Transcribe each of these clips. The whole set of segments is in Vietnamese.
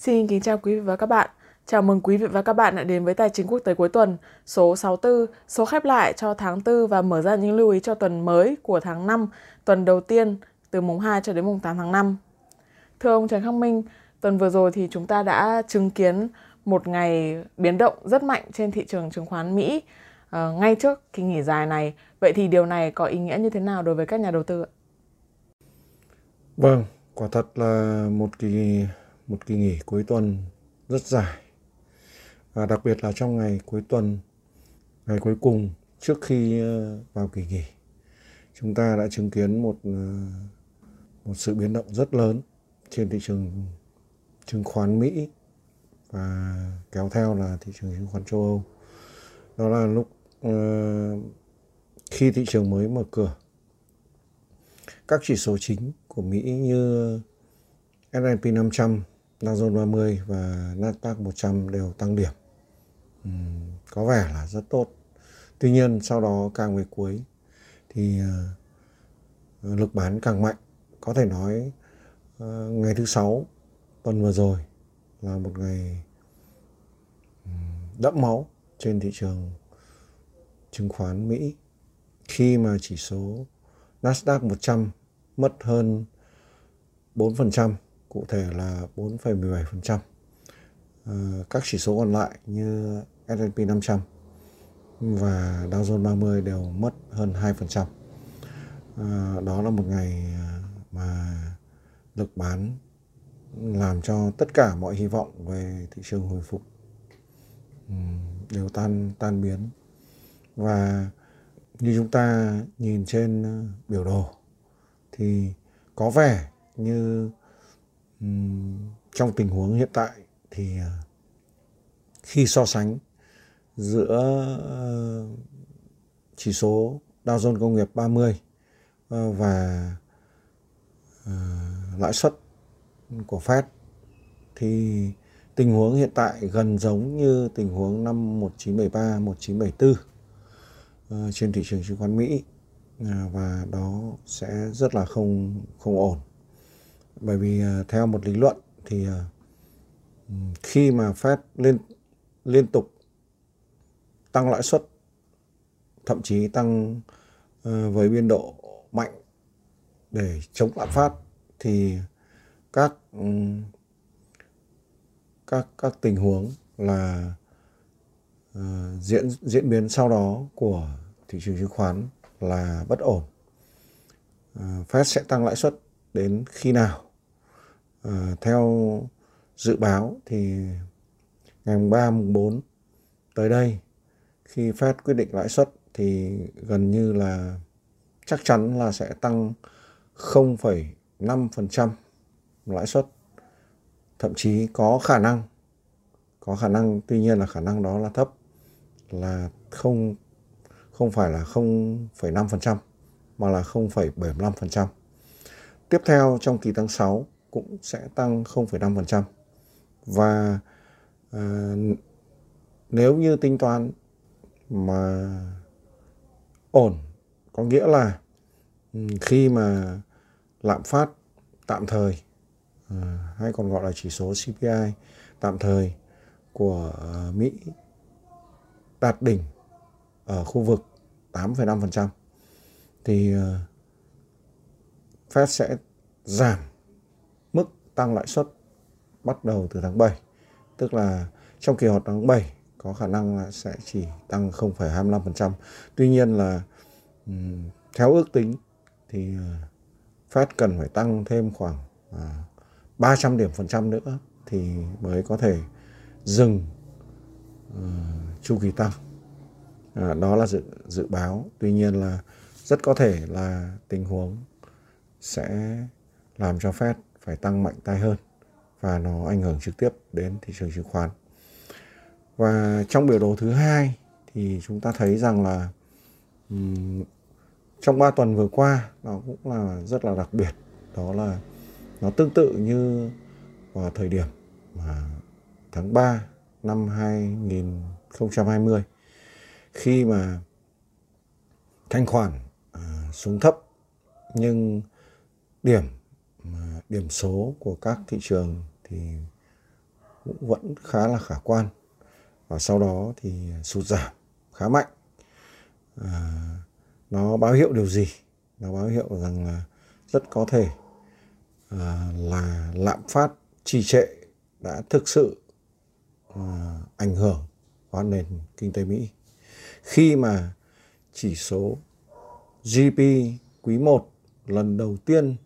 Xin kính chào quý vị và các bạn. Chào mừng quý vị và các bạn đã đến với Tài chính quốc tế cuối tuần số 64, số khép lại cho tháng 4 và mở ra những lưu ý cho tuần mới của tháng 5, tuần đầu tiên từ mùng 2 cho đến mùng 8 tháng 5. Thưa ông Trần Khắc Minh, tuần vừa rồi thì chúng ta đã chứng kiến một ngày biến động rất mạnh trên thị trường chứng khoán Mỹ uh, ngay trước kỳ nghỉ dài này. Vậy thì điều này có ý nghĩa như thế nào đối với các nhà đầu tư ạ? Vâng, quả thật là một kỳ một kỳ nghỉ cuối tuần rất dài. Và đặc biệt là trong ngày cuối tuần ngày cuối cùng trước khi ờ, vào kỳ nghỉ chúng ta đã chứng kiến một ờ, một sự biến động rất lớn trên thị trường chứng khoán Mỹ và kéo theo là thị trường chứng khoán châu Âu. Đó là lúc uh, khi thị trường mới mở cửa các chỉ số chính của Mỹ như S&P 500 Dow Jones 30 và Nasdaq 100 đều tăng điểm. Uhm, có vẻ là rất tốt. Tuy nhiên sau đó càng về cuối thì uh, lực bán càng mạnh. Có thể nói uh, ngày thứ sáu tuần vừa rồi là một ngày đẫm máu trên thị trường chứng khoán Mỹ khi mà chỉ số Nasdaq 100 mất hơn 4% cụ thể là 4,17%. À, ờ, các chỉ số còn lại như S&P 500 và Dow Jones 30 đều mất hơn 2%. À, ờ, đó là một ngày ờ, mà lực bán làm cho tất cả mọi hy vọng về thị trường hồi phục ừ, đều tan tan biến và như chúng ta nhìn trên biểu đồ thì có vẻ như trong tình huống hiện tại thì ờ, khi so sánh giữa ờ, chỉ số Dow Jones công nghiệp 30 ờ, và lãi suất của Fed, thì tình huống hiện tại gần giống như tình huống năm 1973 1974 trên thị trường chứng khoán Mỹ và đó sẽ rất là không không ổn bởi vì à, theo một lý luận thì à, khi mà Fed liên liên tục tăng lãi suất thậm chí tăng ờ, với biên độ mạnh để chống lạm phát thì các các các tình huống là uh, diễn diễn biến sau đó của thị trường chứng khoán là bất ổn. Uh, Fed sẽ tăng lãi suất đến khi nào À, theo dự báo thì ngày 3 mùng 4 tới đây khi Fed quyết định lãi suất thì gần như là chắc chắn là sẽ tăng 0,5% lãi suất thậm chí có khả năng có khả năng tuy nhiên là khả năng đó là thấp là không không phải là 0,5% mà là 0,75%. Tiếp theo trong kỳ tháng 6 cũng sẽ tăng 0,5% và à, nếu như tính toán mà ổn có nghĩa là ừ, khi mà lạm phát tạm thời à, hay còn gọi là chỉ số CPI tạm thời của Mỹ đạt đỉnh ở khu vực 8,5% thì à, Fed sẽ giảm tăng lãi suất bắt đầu từ tháng 7 tức là trong kỳ họp tháng 7 có khả năng là sẽ chỉ tăng 0,25% tuy nhiên là theo ước tính thì ờ, Fed cần phải tăng thêm khoảng ờ, 300 điểm phần trăm nữa thì mới có thể dừng uh, chu kỳ tăng. À, đó là dự dự báo. Tuy nhiên là rất có thể là tình huống sẽ làm cho Fed phải tăng mạnh tay hơn và nó ảnh hưởng trực tiếp đến thị trường chứng khoán. Và trong biểu đồ thứ hai thì chúng ta thấy rằng là um, trong 3 tuần vừa qua nó cũng là rất là đặc biệt đó là nó tương tự như vào thời điểm mà tháng 3 năm 2020 khi mà thanh khoản à, xuống thấp nhưng điểm điểm số của các thị trường thì cũng vẫn khá là khả quan. Và sau đó thì sụt giảm khá mạnh. À, nó báo hiệu điều gì? Nó báo hiệu rằng là rất có thể à, là lạm phát trì trệ đã thực sự à, ảnh hưởng vào nền kinh tế Mỹ. Khi mà chỉ số GDP quý 1 lần đầu tiên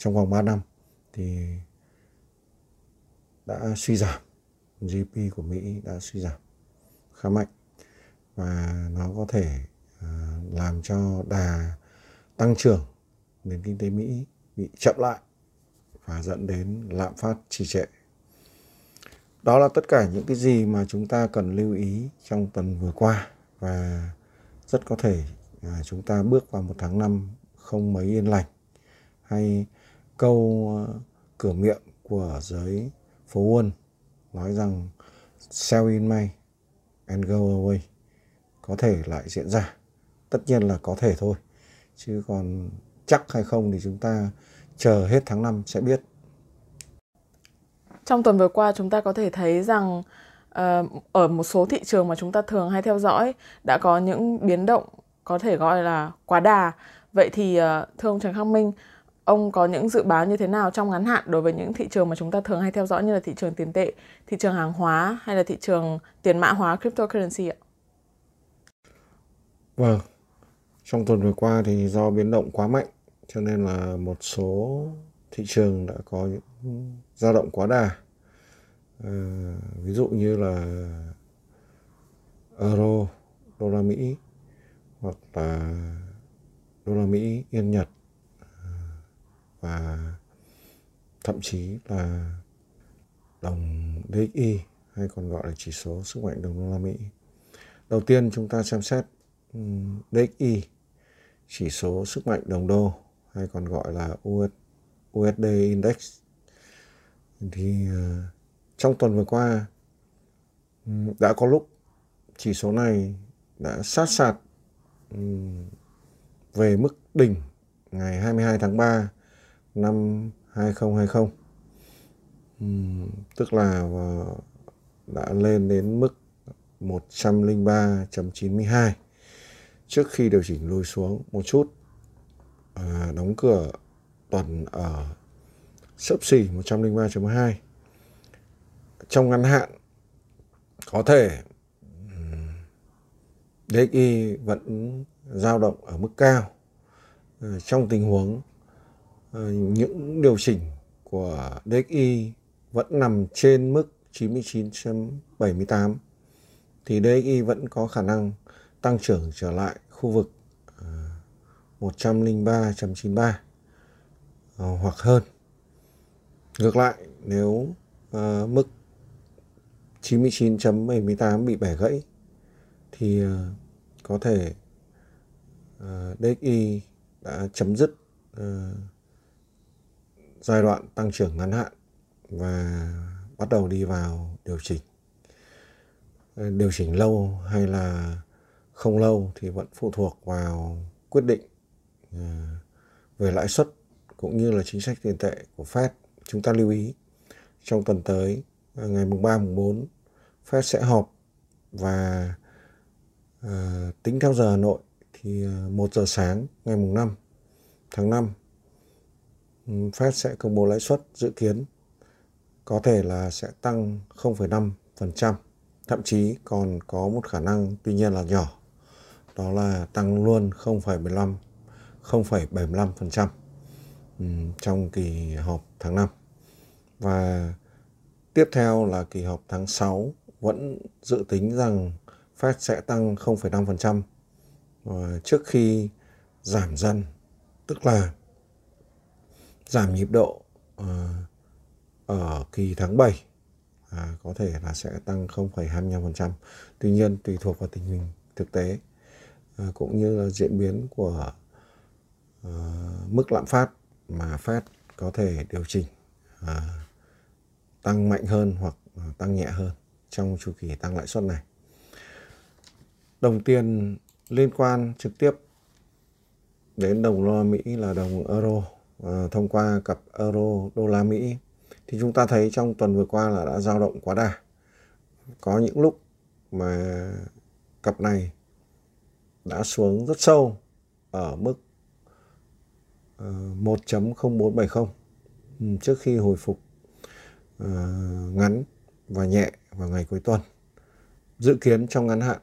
trong vòng 3 năm thì đã suy giảm GDP của Mỹ đã suy giảm khá mạnh và nó có thể à, làm cho đà tăng trưởng nền kinh tế Mỹ bị chậm lại và dẫn đến lạm phát trì trệ. Đó là tất cả những cái gì mà chúng ta cần lưu ý trong tuần vừa qua và rất có thể à, chúng ta bước vào một tháng năm không mấy yên lành hay câu ờ, cửa miệng của giới phố Wall nói rằng sell in May and go away. Có thể lại diễn ra. Tất nhiên là có thể thôi. Chứ còn chắc hay không thì chúng ta chờ hết tháng 5 sẽ biết. Trong tuần vừa qua chúng ta có thể thấy rằng uh, ở một số thị trường mà chúng ta thường hay theo dõi đã có những biến động có thể gọi là quá đà. Vậy thì uh, thưa ông Trần Khắc Minh, ông có những dự báo như thế nào trong ngắn hạn đối với những thị trường mà chúng ta thường hay theo dõi như là thị trường tiền tệ, thị trường hàng hóa hay là thị trường tiền mã hóa cryptocurrency ạ? Vâng, trong tuần vừa qua thì do biến động quá mạnh cho nên là một số thị trường đã có những dao động quá đà à, ví dụ như là euro đô la mỹ hoặc là đô la mỹ yên nhật và thậm chí là đồng DXY hay còn gọi là chỉ số sức mạnh đồng đô la Mỹ. Đầu tiên chúng ta xem xét DXY, chỉ số sức mạnh đồng đô hay còn gọi là US USD Index thì ờ, trong tuần vừa qua đã có lúc chỉ số này đã sát sạt về mức đỉnh ngày 22 tháng 3 năm 2020 uhm, tức là đã lên đến mức 103.92 trước khi điều chỉnh lùi xuống một chút à, đóng cửa tuần ở sấp xỉ 103.2 trong ngắn hạn có thể DXY vẫn dao động ở mức cao. Ờ, trong tình huống Ờ, những điều chỉnh của DXY vẫn nằm trên mức 99.78 thì DXY vẫn có khả năng tăng trưởng trở lại khu vực ờ, 103.93 ờ, hoặc hơn. Ngược lại, nếu mức 99.78 bị bẻ gãy thì có thể DXY đã chấm dứt giai đoạn tăng trưởng ngắn hạn và bắt đầu đi vào điều chỉnh. Ờ, điều chỉnh lâu hay là không lâu thì vẫn phụ thuộc vào quyết định ờ, về lãi suất cũng như là chính sách tiền tệ của Fed. Chúng ta lưu ý trong tuần tới ờ, ngày mùng 3 mùng 4 Fed sẽ họp và à, tính theo giờ Hà Nội thì 1 giờ sáng ngày mùng 5 tháng 5 Fed sẽ công bố lãi suất dự kiến có thể là sẽ tăng 0,5%, thậm chí còn có một khả năng tuy nhiên là nhỏ. Đó là tăng luôn 0,15 0,75% trong kỳ họp tháng 5. Và tiếp theo là kỳ họp tháng 6 vẫn dự tính rằng Fed sẽ tăng 0,5% trước khi giảm dần, tức là giảm nhịp độ ờ, ở kỳ tháng 7 à, có thể là sẽ tăng 0,25%. Tuy nhiên tùy thuộc vào tình hình thực tế à, cũng như là diễn biến của à, mức lạm phát mà Fed có thể điều chỉnh à, tăng mạnh hơn hoặc à, tăng nhẹ hơn trong chu kỳ tăng lãi suất này. Đồng tiền liên quan trực tiếp đến đồng đô la Mỹ là đồng euro Ờ, thông qua cặp euro đô la Mỹ thì chúng ta thấy trong tuần vừa qua là đã dao động quá đà có những lúc mà cặp này đã xuống rất sâu ở mức ờ, 1.0470 ừ, trước khi hồi phục ờ, ngắn và nhẹ vào ngày cuối tuần. Dự kiến trong ngắn hạn,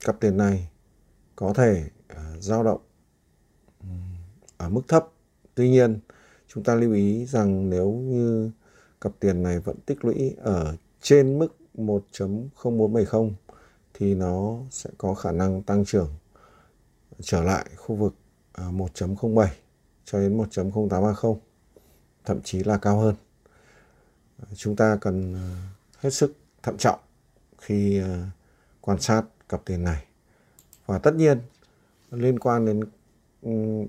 cặp tiền này có thể uh, dao động ừ, ở mức thấp. Tuy nhiên, chúng ta lưu ý rằng nếu như cặp tiền này vẫn tích lũy ở trên mức 1.0470 thì nó sẽ có khả năng tăng trưởng trở lại khu vực à, 1.07 cho đến 1.0830 thậm chí là cao hơn. À, chúng ta cần à, hết sức thận trọng khi quan sát cặp tiền này. Và tất nhiên liên quan đến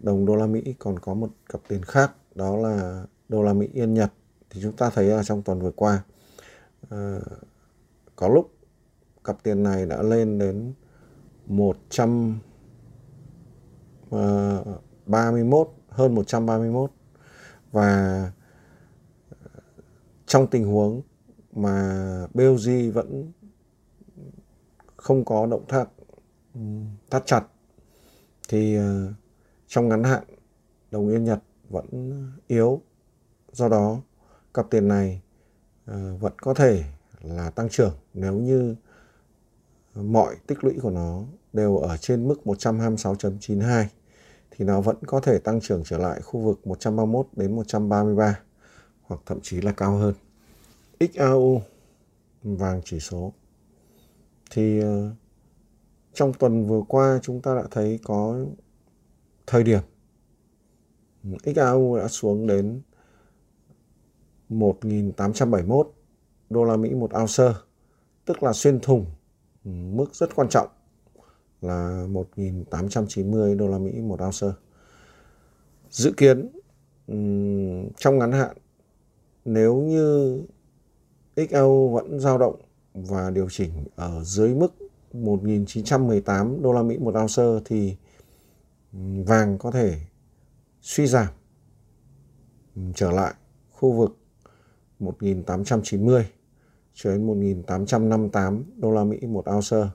đồng đô la Mỹ còn có một cặp tiền khác đó là đô la Mỹ yên Nhật. Thì chúng ta thấy là trong tuần vừa qua ờ, có lúc cặp tiền này đã lên đến 131 ờ, hơn 131 và ờ, trong tình huống mà BOJ vẫn không có động tác thắt chặt thì uh, trong ngắn hạn, đồng yên Nhật vẫn yếu do đó, cặp tiền này ờ, vẫn có thể là tăng trưởng nếu như mọi tích lũy của nó đều ở trên mức 126.92 thì nó vẫn có thể tăng trưởng trở lại khu vực 131 đến 133 hoặc thậm chí là cao hơn. XAU vàng chỉ số thì ờ, trong tuần vừa qua chúng ta đã thấy có thời điểm XAU đã xuống đến 1.871 đô la Mỹ một ounce, tức là xuyên thủng mức rất quan trọng là 1.890 đô la Mỹ một ounce. Dự kiến trong ngắn hạn, nếu như XAU vẫn dao động và điều chỉnh ở dưới mức 1.918 đô la Mỹ một ounce thì vàng có thể suy giảm ừ, trở lại khu vực 1890 cho đến 1858 đô la Mỹ một ounce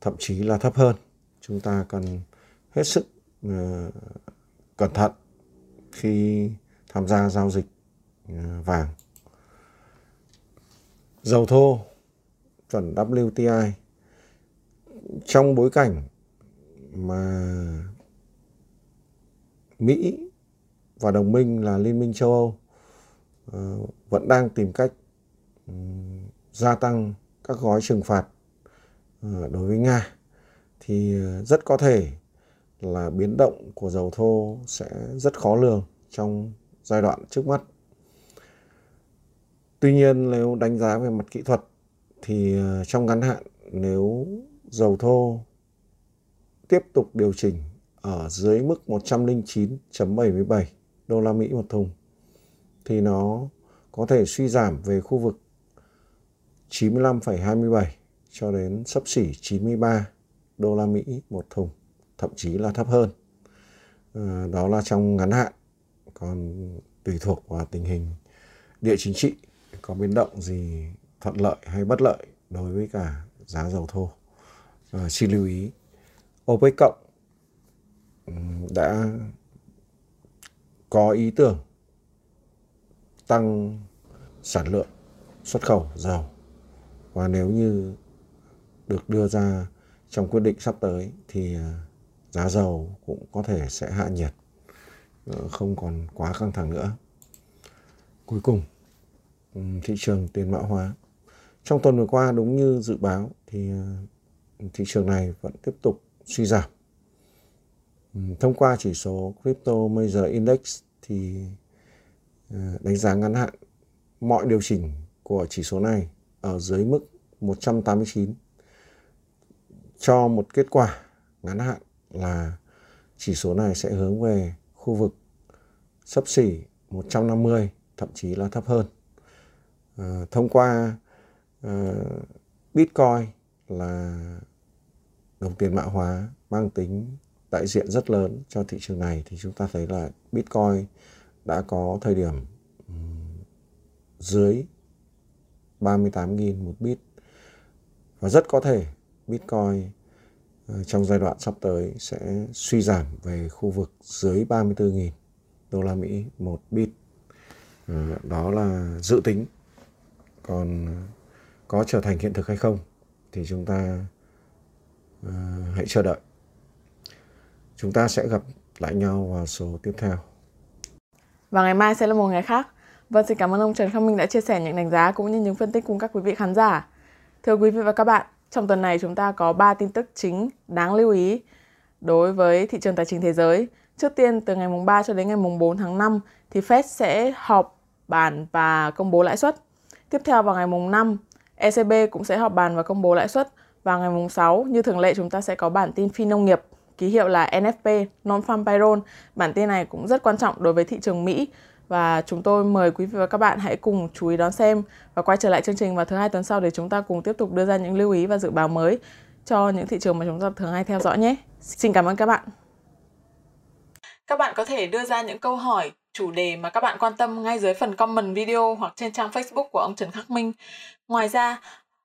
thậm chí là thấp hơn. Chúng ta cần hết sức uh, cẩn thận khi tham gia giao dịch uh, vàng. Dầu thô chuẩn WTI trong bối cảnh mà Mỹ và đồng minh là Liên minh châu Âu ờ, vẫn đang tìm cách ừ, gia tăng các gói trừng phạt ờ, đối với Nga thì ờ, rất có thể là biến động của dầu thô sẽ rất khó lường trong giai đoạn trước mắt. Tuy nhiên, nếu đánh giá về mặt kỹ thuật thì trong ngắn hạn, nếu dầu thô tiếp tục điều chỉnh ở dưới mức 109.77 đô la Mỹ một thùng thì nó có thể suy giảm về khu vực 95,27 cho đến sấp xỉ 93 đô la Mỹ một thùng, thậm chí là thấp hơn. À, đó là trong ngắn hạn. Còn tùy thuộc vào tình hình địa chính trị có biến động gì thuận lợi hay bất lợi đối với cả giá dầu thô. À, xin lưu ý OPEC cộng đã có ý tưởng tăng sản lượng xuất khẩu dầu. Và nếu như được đưa ra trong quyết định sắp tới thì à, giá dầu cũng có thể sẽ hạ nhiệt ờ, không còn quá căng thẳng nữa. Cuối cùng ừ, thị trường tiền mã hóa. Trong tuần vừa qua, đúng như dự báo thì à, thị trường này vẫn tiếp tục suy giảm thông qua chỉ số crypto major index thì ờ, đánh giá ngắn hạn mọi điều chỉnh của chỉ số này ở dưới mức 189 cho một kết quả ngắn hạn là chỉ số này sẽ hướng về khu vực sấp xỉ 150 thậm chí là thấp hơn. À, thông qua à, Bitcoin là đồng tiền mã hóa mang tính đại diện rất lớn cho thị trường này thì chúng ta thấy là Bitcoin đã có thời điểm dưới 38.000 một bit và rất có thể Bitcoin ờ, trong giai đoạn sắp tới sẽ suy giảm về khu vực dưới 34.000 đô la Mỹ một bit. Ờ, đó là dự tính. Còn có trở thành hiện thực hay không thì chúng ta ờ, hãy chờ đợi. Chúng ta sẽ gặp lại nhau vào số tiếp theo. Và ngày mai sẽ là một ngày khác. Vâng, xin cảm ơn ông Trần Khang Minh đã chia sẻ những đánh giá cũng như những phân tích cùng các quý vị khán giả. Thưa quý vị và các bạn, trong tuần này chúng ta có 3 tin tức chính đáng lưu ý đối với thị trường tài chính thế giới. Trước tiên, từ ngày mùng 3 cho đến ngày mùng 4 tháng 5 thì Fed sẽ họp bàn và công bố lãi suất. Tiếp theo vào ngày mùng 5, ECB cũng sẽ họp bàn và công bố lãi suất. Và ngày mùng 6, như thường lệ chúng ta sẽ có bản tin phi nông nghiệp ký hiệu là NFP, Non-Farm Payroll. Bản tin này cũng rất quan trọng đối với thị trường Mỹ và chúng tôi mời quý vị và các bạn hãy cùng chú ý đón xem và quay trở lại chương trình vào thứ hai tuần sau để chúng ta cùng tiếp tục đưa ra những lưu ý và dự báo mới cho những thị trường mà chúng ta thường hay theo dõi nhé. Xin cảm ơn các bạn. Các bạn có thể đưa ra những câu hỏi, chủ đề mà các bạn quan tâm ngay dưới phần comment video hoặc trên trang Facebook của ông Trần Khắc Minh. Ngoài ra,